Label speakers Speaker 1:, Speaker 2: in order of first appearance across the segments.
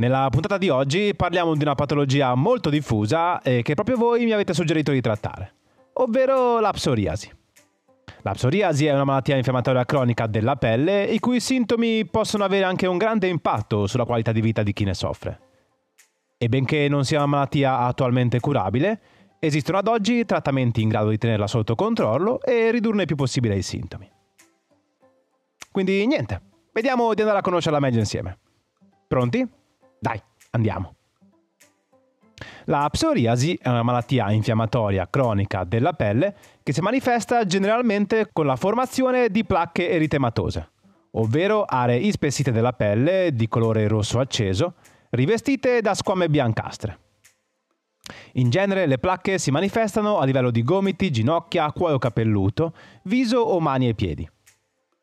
Speaker 1: Nella puntata di oggi parliamo di una patologia molto diffusa e che proprio voi mi avete suggerito di trattare, ovvero la psoriasi. La psoriasi è una malattia infiammatoria cronica della pelle i cui sintomi possono avere anche un grande impatto sulla qualità di vita di chi ne soffre. E benché non sia una malattia attualmente curabile, esistono ad oggi trattamenti in grado di tenerla sotto controllo e ridurne il più possibile i sintomi. Quindi niente, vediamo di andare a conoscerla meglio insieme. Pronti? Dai, andiamo. La psoriasi è una malattia infiammatoria cronica della pelle che si manifesta generalmente con la formazione di placche eritematose, ovvero aree ispessite della pelle di colore rosso acceso, rivestite da squame biancastre. In genere le placche si manifestano a livello di gomiti, ginocchia, cuoio capelluto, viso o mani e piedi.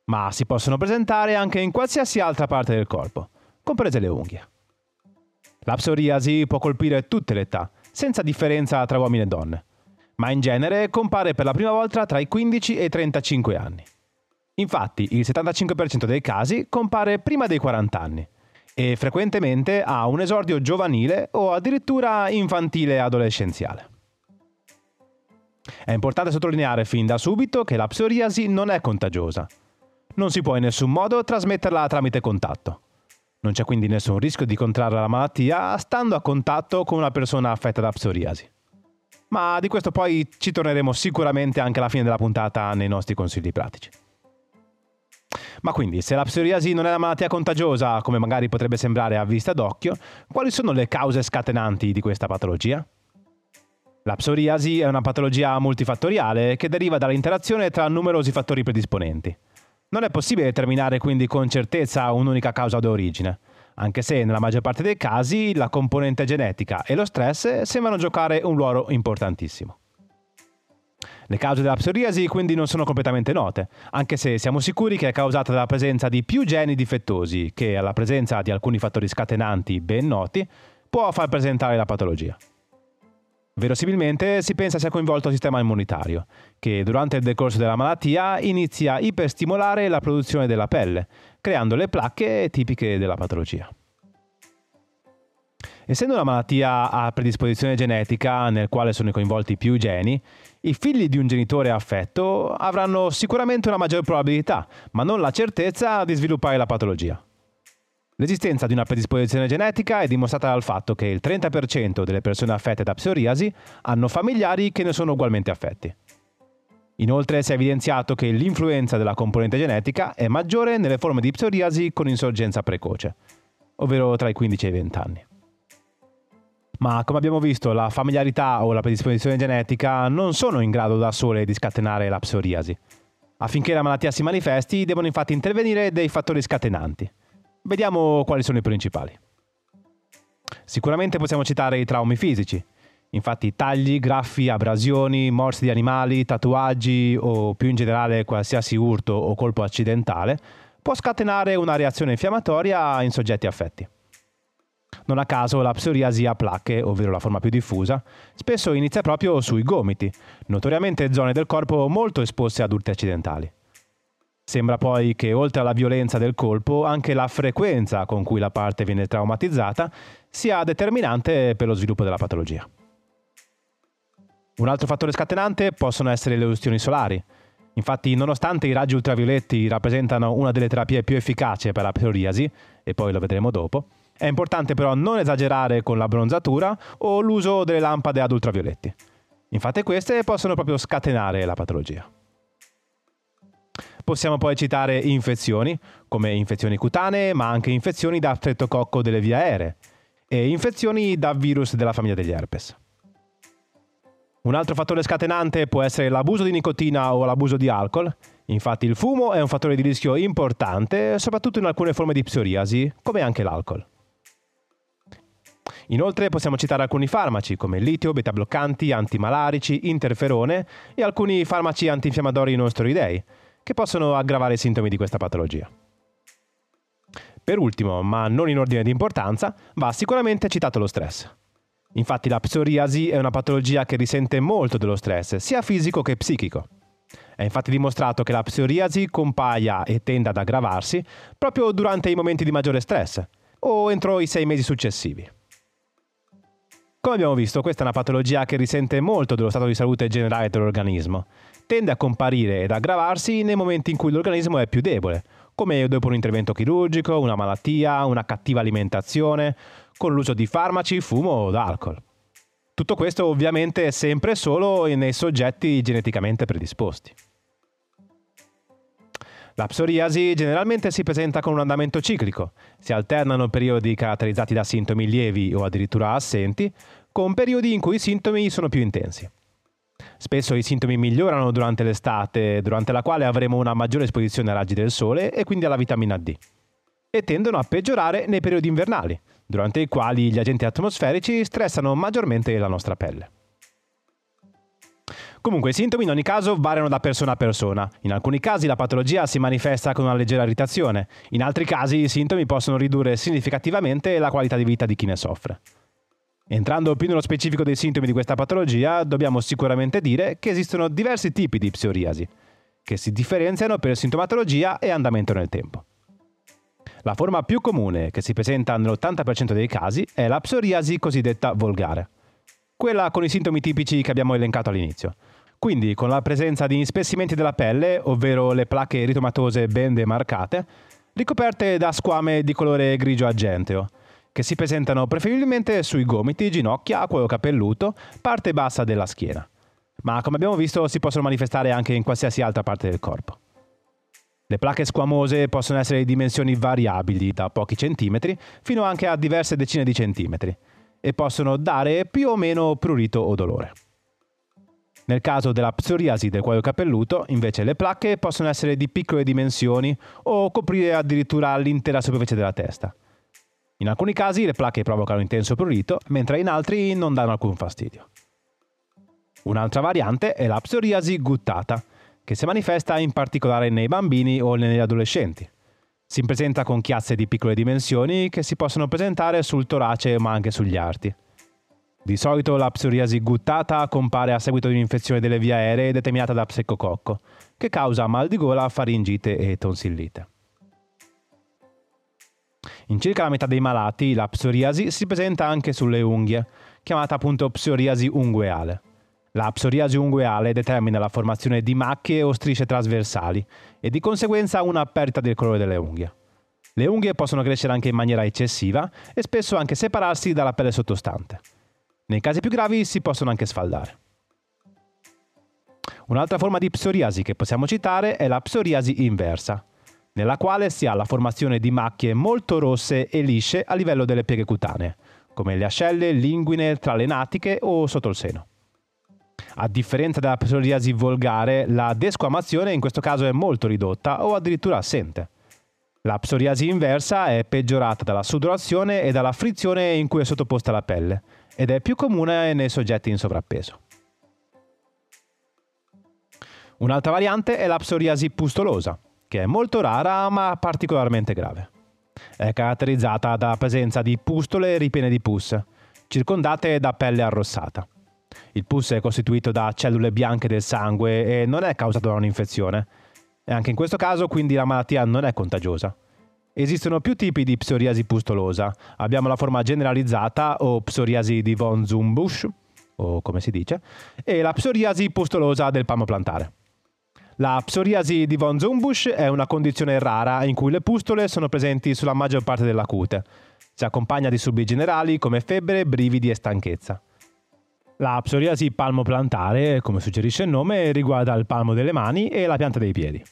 Speaker 1: Ma si possono presentare anche in qualsiasi altra parte del corpo, comprese le unghie. La psoriasi può colpire tutte le età, senza differenza tra uomini e donne, ma in genere compare per la prima volta tra i 15 e i 35 anni. Infatti, il 75% dei casi compare prima dei 40 anni e frequentemente ha un esordio giovanile o addirittura infantile adolescenziale. È importante sottolineare fin da subito che la psoriasi non è contagiosa. Non si può in nessun modo trasmetterla tramite contatto. Non c'è quindi nessun rischio di contrarre la malattia stando a contatto con una persona affetta da psoriasi. Ma di questo poi ci torneremo sicuramente anche alla fine della puntata nei nostri consigli pratici. Ma quindi, se la psoriasi non è una malattia contagiosa, come magari potrebbe sembrare a vista d'occhio, quali sono le cause scatenanti di questa patologia? La psoriasi è una patologia multifattoriale che deriva dall'interazione tra numerosi fattori predisponenti. Non è possibile determinare quindi con certezza un'unica causa d'origine, anche se nella maggior parte dei casi la componente genetica e lo stress sembrano giocare un ruolo importantissimo. Le cause della psoriasi quindi non sono completamente note, anche se siamo sicuri che è causata dalla presenza di più geni difettosi che alla presenza di alcuni fattori scatenanti ben noti può far presentare la patologia. Verosimilmente si pensa sia coinvolto il sistema immunitario, che durante il decorso della malattia inizia a iperstimolare la produzione della pelle, creando le placche tipiche della patologia. Essendo una malattia a predisposizione genetica nel quale sono coinvolti più geni, i figli di un genitore affetto avranno sicuramente una maggior probabilità, ma non la certezza di sviluppare la patologia. L'esistenza di una predisposizione genetica è dimostrata dal fatto che il 30% delle persone affette da psoriasi hanno familiari che ne sono ugualmente affetti. Inoltre si è evidenziato che l'influenza della componente genetica è maggiore nelle forme di psoriasi con insorgenza precoce, ovvero tra i 15 e i 20 anni. Ma come abbiamo visto, la familiarità o la predisposizione genetica non sono in grado da sole di scatenare la psoriasi. Affinché la malattia si manifesti, devono infatti intervenire dei fattori scatenanti. Vediamo quali sono i principali. Sicuramente possiamo citare i traumi fisici, infatti tagli, graffi, abrasioni, morsi di animali, tatuaggi o più in generale qualsiasi urto o colpo accidentale può scatenare una reazione infiammatoria in soggetti affetti. Non a caso la psoriasi a placche, ovvero la forma più diffusa, spesso inizia proprio sui gomiti, notoriamente zone del corpo molto esposte ad urti accidentali. Sembra poi che oltre alla violenza del colpo, anche la frequenza con cui la parte viene traumatizzata sia determinante per lo sviluppo della patologia. Un altro fattore scatenante possono essere le ustioni solari. Infatti, nonostante i raggi ultravioletti rappresentano una delle terapie più efficaci per la psoriasi, e poi lo vedremo dopo, è importante però non esagerare con la bronzatura o l'uso delle lampade ad ultravioletti. Infatti queste possono proprio scatenare la patologia. Possiamo poi citare infezioni, come infezioni cutanee, ma anche infezioni da streptococco delle vie aeree e infezioni da virus della famiglia degli herpes. Un altro fattore scatenante può essere l'abuso di nicotina o l'abuso di alcol. Infatti il fumo è un fattore di rischio importante, soprattutto in alcune forme di psoriasi, come anche l'alcol. Inoltre possiamo citare alcuni farmaci come litio, beta-bloccanti, antimalarici, interferone e alcuni farmaci antinfiammatori non steroidei, che possono aggravare i sintomi di questa patologia. Per ultimo, ma non in ordine di importanza, va sicuramente citato lo stress. Infatti la psoriasi è una patologia che risente molto dello stress, sia fisico che psichico. È infatti dimostrato che la psoriasi compaia e tende ad aggravarsi proprio durante i momenti di maggiore stress o entro i sei mesi successivi. Come abbiamo visto, questa è una patologia che risente molto dello stato di salute generale dell'organismo. Tende a comparire ed aggravarsi nei momenti in cui l'organismo è più debole, come dopo un intervento chirurgico, una malattia, una cattiva alimentazione, con l'uso di farmaci, fumo o alcol. Tutto questo ovviamente sempre solo nei soggetti geneticamente predisposti. La psoriasi generalmente si presenta con un andamento ciclico, si alternano periodi caratterizzati da sintomi lievi o addirittura assenti, con periodi in cui i sintomi sono più intensi. Spesso i sintomi migliorano durante l'estate, durante la quale avremo una maggiore esposizione ai raggi del sole e quindi alla vitamina D, e tendono a peggiorare nei periodi invernali, durante i quali gli agenti atmosferici stressano maggiormente la nostra pelle. Comunque i sintomi in ogni caso variano da persona a persona. In alcuni casi la patologia si manifesta con una leggera irritazione, in altri casi i sintomi possono ridurre significativamente la qualità di vita di chi ne soffre. Entrando più nello specifico dei sintomi di questa patologia, dobbiamo sicuramente dire che esistono diversi tipi di psoriasi, che si differenziano per sintomatologia e andamento nel tempo. La forma più comune, che si presenta nell'80% dei casi, è la psoriasi cosiddetta volgare, quella con i sintomi tipici che abbiamo elencato all'inizio. Quindi con la presenza di ispessimenti della pelle, ovvero le placche eritomatose ben demarcate, ricoperte da squame di colore grigio argenteo, che si presentano preferibilmente sui gomiti, ginocchia, cuoio capelluto, parte bassa della schiena. Ma come abbiamo visto si possono manifestare anche in qualsiasi altra parte del corpo. Le placche squamose possono essere di dimensioni variabili, da pochi centimetri fino anche a diverse decine di centimetri, e possono dare più o meno prurito o dolore. Nel caso della psoriasi del cuoio capelluto, invece, le placche possono essere di piccole dimensioni o coprire addirittura l'intera superficie della testa. In alcuni casi le placche provocano intenso prurito, mentre in altri non danno alcun fastidio. Un'altra variante è la psoriasi guttata, che si manifesta in particolare nei bambini o negli adolescenti. Si presenta con chiazze di piccole dimensioni che si possono presentare sul torace ma anche sugli arti. Di solito la psoriasi guttata compare a seguito di un'infezione delle vie aeree determinata da pseccococco, che causa mal di gola, faringite e tonsillite. In circa la metà dei malati la psoriasi si presenta anche sulle unghie, chiamata appunto psoriasi ungueale. La psoriasi ungueale determina la formazione di macchie o strisce trasversali e di conseguenza una perdita del colore delle unghie. Le unghie possono crescere anche in maniera eccessiva e spesso anche separarsi dalla pelle sottostante. Nei casi più gravi si possono anche sfaldare. Un'altra forma di psoriasi che possiamo citare è la psoriasi inversa, nella quale si ha la formazione di macchie molto rosse e lisce a livello delle pieghe cutanee, come le ascelle, linguine, tra le natiche o sotto il seno. A differenza della psoriasi volgare, la desquamazione in questo caso è molto ridotta o addirittura assente. La psoriasi inversa è peggiorata dalla sudorazione e dalla frizione in cui è sottoposta la pelle ed è più comune nei soggetti in sovrappeso. Un'altra variante è la psoriasi pustolosa, che è molto rara ma particolarmente grave. È caratterizzata dalla presenza di pustole ripiene di pus, circondate da pelle arrossata. Il pus è costituito da cellule bianche del sangue e non è causato da un'infezione. E anche in questo caso quindi la malattia non è contagiosa. Esistono più tipi di psoriasi pustolosa. Abbiamo la forma generalizzata o psoriasi di von Zumbusch, o come si dice, e la psoriasi pustolosa del palmo plantare. La psoriasi di von Zumbusch è una condizione rara in cui le pustole sono presenti sulla maggior parte della cute. Si accompagna di subi generali come febbre, brividi e stanchezza. La psoriasi palmoplantare, come suggerisce il nome, riguarda il palmo delle mani e la pianta dei piedi.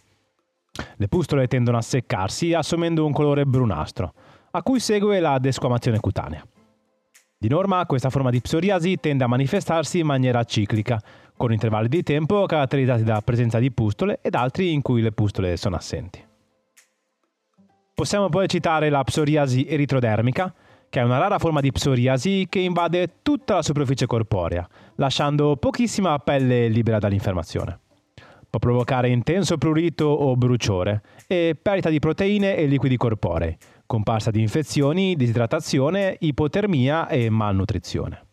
Speaker 1: Le pustole tendono a seccarsi assumendo un colore brunastro, a cui segue la desquamazione cutanea. Di norma questa forma di psoriasi tende a manifestarsi in maniera ciclica, con intervalli di tempo caratterizzati da presenza di pustole ed altri in cui le pustole sono assenti. Possiamo poi citare la psoriasi eritrodermica, che è una rara forma di psoriasi che invade tutta la superficie corporea, lasciando pochissima pelle libera dall'infiammazione. Può provocare intenso prurito o bruciore e perdita di proteine e liquidi corporei, comparsa di infezioni, disidratazione, ipotermia e malnutrizione.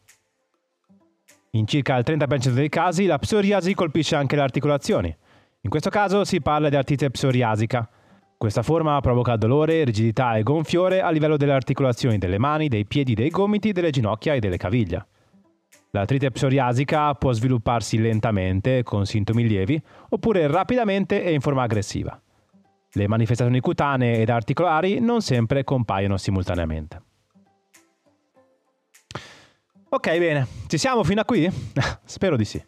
Speaker 1: In circa il 30% dei casi la psoriasi colpisce anche le articolazioni. In questo caso si parla di artrite psoriasica. Questa forma provoca dolore, rigidità e gonfiore a livello delle articolazioni delle mani, dei piedi, dei gomiti, delle ginocchia e delle caviglia. L'artrite psoriasica può svilupparsi lentamente, con sintomi lievi, oppure rapidamente e in forma aggressiva. Le manifestazioni cutanee ed articolari non sempre compaiono simultaneamente. Ok, bene, ci siamo fino a qui? Spero di sì.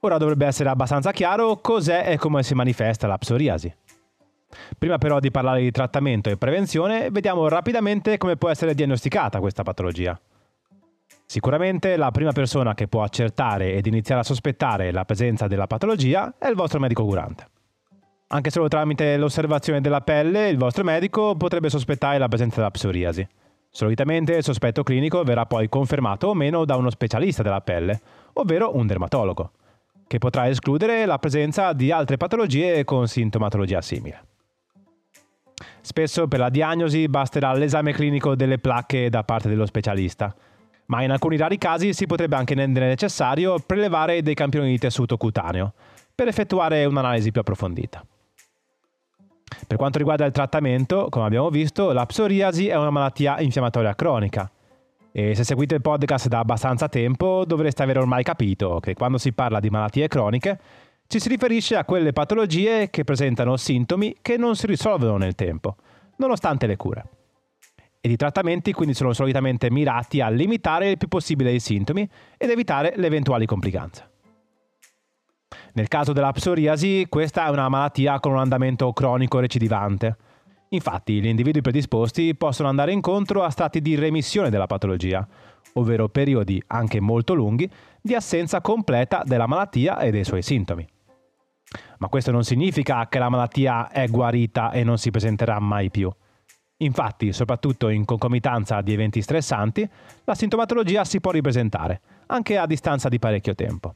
Speaker 1: Ora dovrebbe essere abbastanza chiaro cos'è e come si manifesta la psoriasi. Prima però di parlare di trattamento e prevenzione, vediamo rapidamente come può essere diagnosticata questa patologia. Sicuramente la prima persona che può accertare ed iniziare a sospettare la presenza della patologia è il vostro medico curante. Anche solo tramite l'osservazione della pelle il vostro medico potrebbe sospettare la presenza della psoriasi. Solitamente il sospetto clinico verrà poi confermato o meno da uno specialista della pelle, ovvero un dermatologo, che potrà escludere la presenza di altre patologie con sintomatologia simile. Spesso per la diagnosi basterà l'esame clinico delle placche da parte dello specialista, ma in alcuni rari casi si potrebbe anche rendere necessario prelevare dei campioni di tessuto cutaneo per effettuare un'analisi più approfondita. Per quanto riguarda il trattamento, come abbiamo visto, la psoriasi è una malattia infiammatoria cronica. E se seguite il podcast da abbastanza tempo, dovreste aver ormai capito che quando si parla di malattie croniche, ci si riferisce a quelle patologie che presentano sintomi che non si risolvono nel tempo, nonostante le cure. Ed i trattamenti quindi sono solitamente mirati a limitare il più possibile i sintomi ed evitare le eventuali complicanze. Nel caso della psoriasi, questa è una malattia con un andamento cronico recidivante. Infatti, gli individui predisposti possono andare incontro a stati di remissione della patologia, ovvero periodi anche molto lunghi di assenza completa della malattia e dei suoi sintomi. Ma questo non significa che la malattia è guarita e non si presenterà mai più. Infatti, soprattutto in concomitanza di eventi stressanti, la sintomatologia si può ripresentare, anche a distanza di parecchio tempo.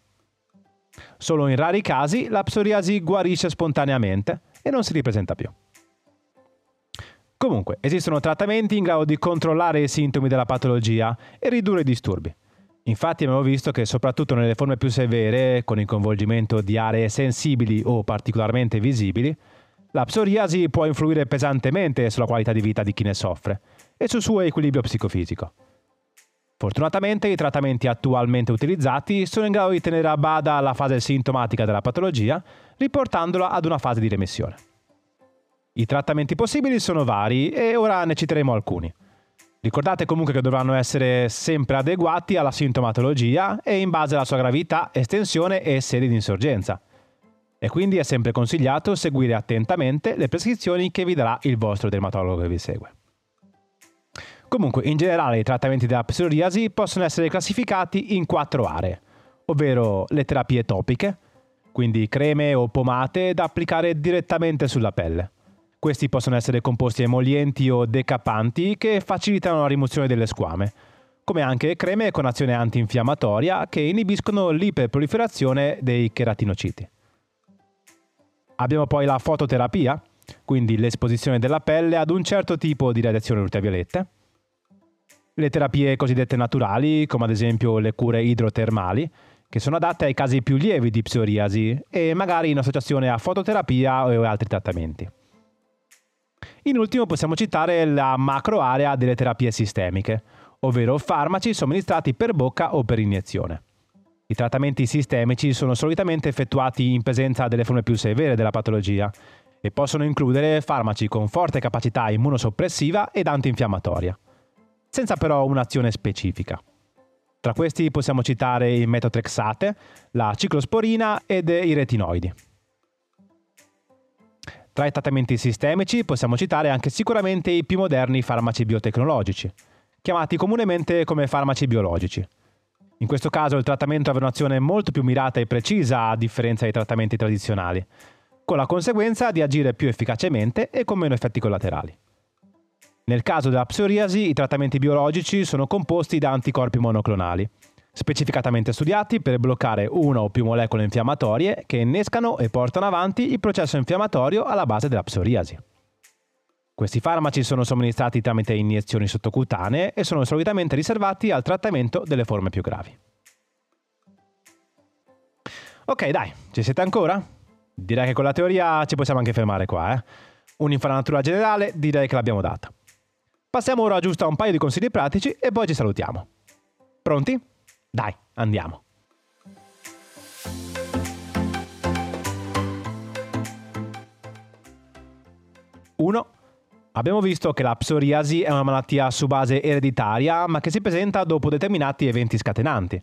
Speaker 1: Solo in rari casi la psoriasi guarisce spontaneamente e non si ripresenta più. Comunque, esistono trattamenti in grado di controllare i sintomi della patologia e ridurre i disturbi. Infatti abbiamo visto che soprattutto nelle forme più severe, con il coinvolgimento di aree sensibili o particolarmente visibili, la psoriasi può influire pesantemente sulla qualità di vita di chi ne soffre e sul suo equilibrio psicofisico. Fortunatamente i trattamenti attualmente utilizzati sono in grado di tenere a bada la fase sintomatica della patologia, riportandola ad una fase di remissione. I trattamenti possibili sono vari e ora ne citeremo alcuni. Ricordate comunque che dovranno essere sempre adeguati alla sintomatologia e in base alla sua gravità, estensione e sede di insorgenza. E quindi è sempre consigliato seguire attentamente le prescrizioni che vi darà il vostro dermatologo che vi segue. Comunque, in generale, i trattamenti della psoriasi possono essere classificati in quattro aree, ovvero le terapie topiche, quindi creme o pomate da applicare direttamente sulla pelle. Questi possono essere composti emolienti o decappanti che facilitano la rimozione delle squame, come anche creme con azione antinfiammatoria che inibiscono l'iperproliferazione dei cheratinociti. Abbiamo poi la fototerapia, quindi l'esposizione della pelle ad un certo tipo di radiazioni ultraviolette, le terapie cosiddette naturali, come ad esempio le cure idrotermali, che sono adatte ai casi più lievi di psoriasi e magari in associazione a fototerapia o altri trattamenti. In ultimo possiamo citare la macro area delle terapie sistemiche, ovvero farmaci somministrati per bocca o per iniezione. I trattamenti sistemici sono solitamente effettuati in presenza delle forme più severe della patologia e possono includere farmaci con forte capacità immunosoppressiva ed antinfiammatoria senza però un'azione specifica. Tra questi possiamo citare il metotrexate, la ciclosporina ed i retinoidi. Tra i trattamenti sistemici possiamo citare anche sicuramente i più moderni farmaci biotecnologici, chiamati comunemente come farmaci biologici. In questo caso il trattamento avrà un'azione molto più mirata e precisa a differenza dei trattamenti tradizionali, con la conseguenza di agire più efficacemente e con meno effetti collaterali. Nel caso della psoriasi, i trattamenti biologici sono composti da anticorpi monoclonali, specificatamente studiati per bloccare una o più molecole infiammatorie che innescano e portano avanti il processo infiammatorio alla base della psoriasi. Questi farmaci sono somministrati tramite iniezioni sottocutanee e sono solitamente riservati al trattamento delle forme più gravi. Ok, dai, ci siete ancora? Direi che con la teoria ci possiamo anche fermare qua, eh? Un'infranatura generale direi che l'abbiamo data. Passiamo ora giusto a un paio di consigli pratici e poi ci salutiamo. Pronti? Dai, andiamo. Abbiamo visto che la psoriasi è una malattia su base ereditaria, ma che si presenta dopo determinati eventi scatenanti.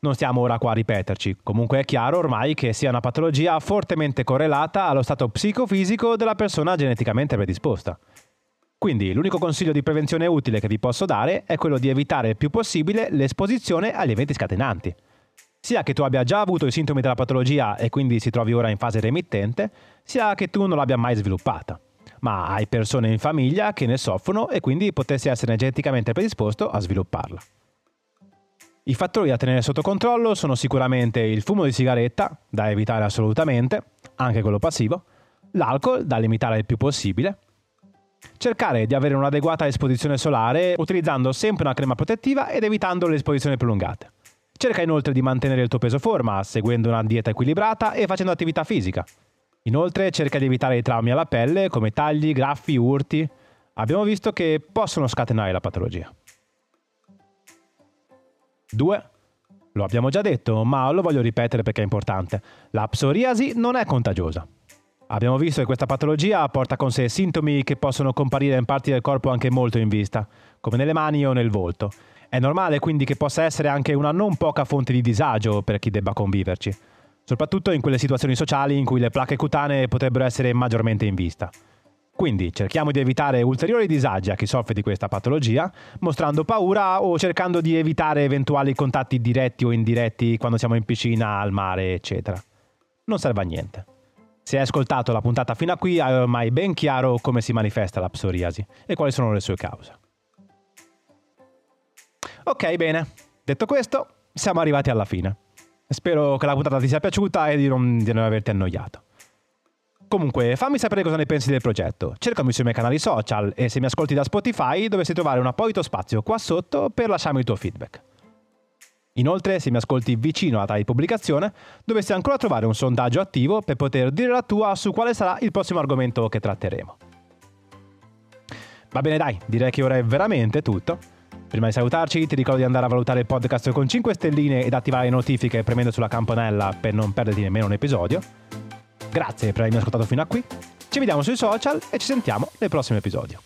Speaker 1: Non stiamo ora qua a ripeterci, comunque è chiaro ormai che sia una patologia fortemente correlata allo stato psicofisico della persona geneticamente predisposta. Quindi l'unico consiglio di prevenzione utile che vi posso dare è quello di evitare il più possibile l'esposizione agli eventi scatenanti. Sia che tu abbia già avuto i sintomi della patologia e quindi si trovi ora in fase remittente, sia che tu non l'abbia mai sviluppata. Ma hai persone in famiglia che ne soffrono e quindi potresti essere geneticamente predisposto a svilupparla. I fattori da tenere sotto controllo sono sicuramente il fumo di sigaretta, da evitare assolutamente, anche quello passivo, l'alcol, da limitare il più possibile, Cercare di avere un'adeguata esposizione solare utilizzando sempre una crema protettiva ed evitando le esposizioni prolungate. Cerca inoltre di mantenere il tuo peso forma, seguendo una dieta equilibrata e facendo attività fisica. Inoltre cerca di evitare i traumi alla pelle come tagli, graffi, urti. Abbiamo visto che possono scatenare la patologia. 2. Lo abbiamo già detto, ma lo voglio ripetere perché è importante. La psoriasi non è contagiosa. Abbiamo visto che questa patologia porta con sé sintomi che possono comparire in parti del corpo anche molto in vista, come nelle mani o nel volto. È normale quindi che possa essere anche una non poca fonte di disagio per chi debba conviverci, soprattutto in quelle situazioni sociali in cui le placche cutanee potrebbero essere maggiormente in vista. Quindi cerchiamo di evitare ulteriori disagi a chi soffre di questa patologia, mostrando paura o cercando di evitare eventuali contatti diretti o indiretti quando siamo in piscina, al mare, eccetera. Non serve a niente. Se hai ascoltato la puntata fino a qui hai ormai ben chiaro come si manifesta la psoriasi e quali sono le sue cause. Ok, bene. Detto questo, siamo arrivati alla fine. Spero che la puntata ti sia piaciuta e di non, di non averti annoiato. Comunque, fammi sapere cosa ne pensi del progetto. Cercami sui miei canali social e se mi ascolti da Spotify dovresti trovare un apposito spazio qua sotto per lasciarmi il tuo feedback. Inoltre, se mi ascolti vicino alla di pubblicazione, dovresti ancora trovare un sondaggio attivo per poter dire la tua su quale sarà il prossimo argomento che tratteremo. Va bene dai, direi che ora è veramente tutto. Prima di salutarci ti ricordo di andare a valutare il podcast con 5 stelline ed attivare le notifiche premendo sulla campanella per non perderti nemmeno un episodio. Grazie per avermi ascoltato fino a qui, ci vediamo sui social e ci sentiamo nel prossimo episodio.